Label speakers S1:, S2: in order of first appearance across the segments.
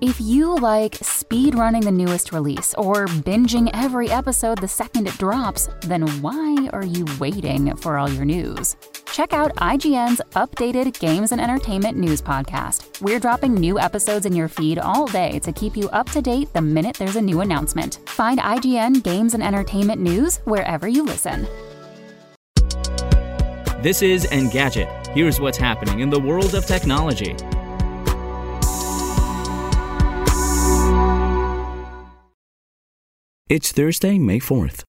S1: If you like speed running the newest release or binging every episode the second it drops, then why are you waiting for all your news? Check out IGN's updated games and entertainment news podcast. We're dropping new episodes in your feed all day to keep you up to date the minute there's a new announcement. Find IGN Games and Entertainment News wherever you listen.
S2: This is Engadget. Here's what's happening in the world of technology.
S3: It's Thursday, May 4th.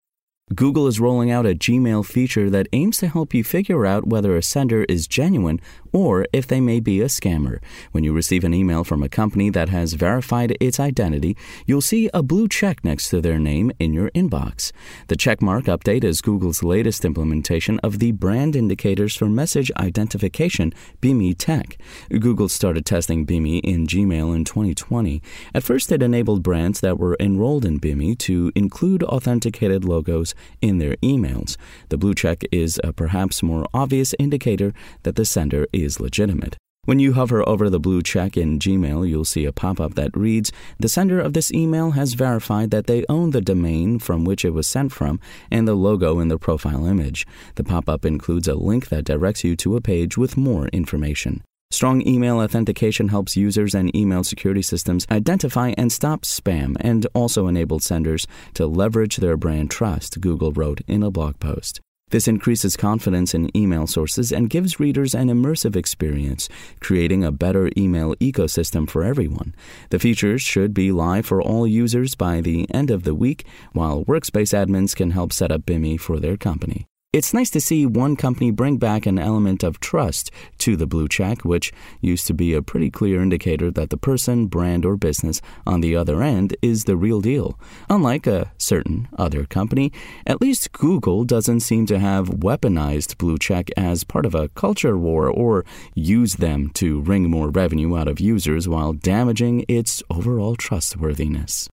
S3: Google is rolling out a Gmail feature that aims to help you figure out whether a sender is genuine or if they may be a scammer. When you receive an email from a company that has verified its identity, you'll see a blue check next to their name in your inbox. The checkmark update is Google's latest implementation of the Brand Indicators for Message Identification, BIMI tech. Google started testing BIMI in Gmail in 2020. At first, it enabled brands that were enrolled in BIMI to include authenticated logos in their emails. The blue check is a perhaps more obvious indicator that the sender is legitimate. When you hover over the blue check in Gmail, you'll see a pop up that reads The sender of this email has verified that they own the domain from which it was sent from and the logo in the profile image. The pop up includes a link that directs you to a page with more information. Strong email authentication helps users and email security systems identify and stop spam and also enabled senders to leverage their brand trust, Google wrote in a blog post. This increases confidence in email sources and gives readers an immersive experience, creating a better email ecosystem for everyone. The features should be live for all users by the end of the week, while workspace admins can help set up BIMI for their company. It's nice to see one company bring back an element of trust to the blue check, which used to be a pretty clear indicator that the person, brand, or business on the other end is the real deal. Unlike a certain other company, at least Google doesn't seem to have weaponized blue check as part of a culture war or used them to wring more revenue out of users while damaging its overall trustworthiness.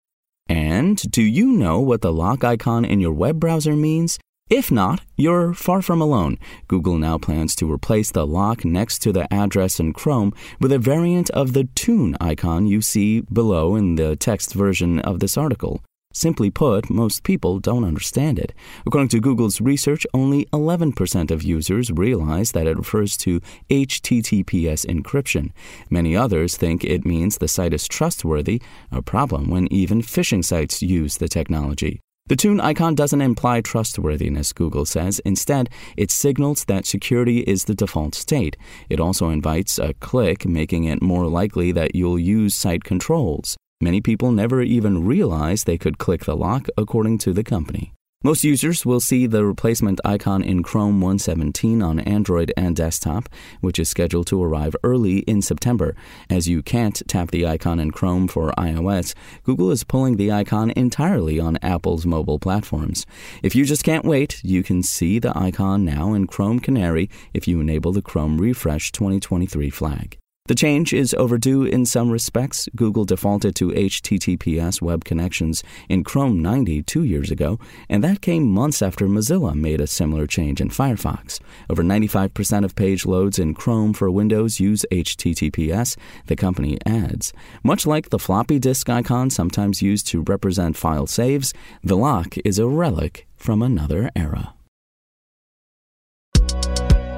S3: And do you know what the lock icon in your web browser means? If not, you're far from alone. Google now plans to replace the lock next to the address in Chrome with a variant of the tune icon you see below in the text version of this article. Simply put, most people don't understand it. According to Google's research, only 11% of users realize that it refers to HTTPS encryption. Many others think it means the site is trustworthy, a problem when even phishing sites use the technology. The tune icon doesn't imply trustworthiness, Google says. Instead, it signals that security is the default state. It also invites a click, making it more likely that you'll use site controls. Many people never even realize they could click the lock, according to the company. Most users will see the replacement icon in Chrome 117 on Android and desktop, which is scheduled to arrive early in September. As you can't tap the icon in Chrome for iOS, Google is pulling the icon entirely on Apple's mobile platforms. If you just can't wait, you can see the icon now in Chrome Canary if you enable the Chrome Refresh 2023 flag. The change is overdue in some respects. Google defaulted to HTTPS web connections in Chrome 90 two years ago, and that came months after Mozilla made a similar change in Firefox. Over 95% of page loads in Chrome for Windows use HTTPS, the company adds. Much like the floppy disk icon sometimes used to represent file saves, the lock is a relic from another era.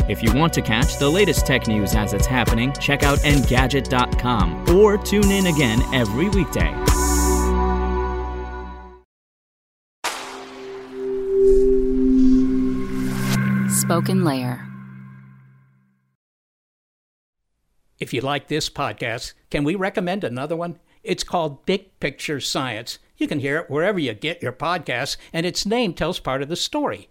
S2: If you want to catch the latest tech news as it's happening, check out Engadget.com or tune in again every weekday.
S1: SpokenLayer.
S4: If you like this podcast, can we recommend another one? It's called Big Picture Science. You can hear it wherever you get your podcasts, and its name tells part of the story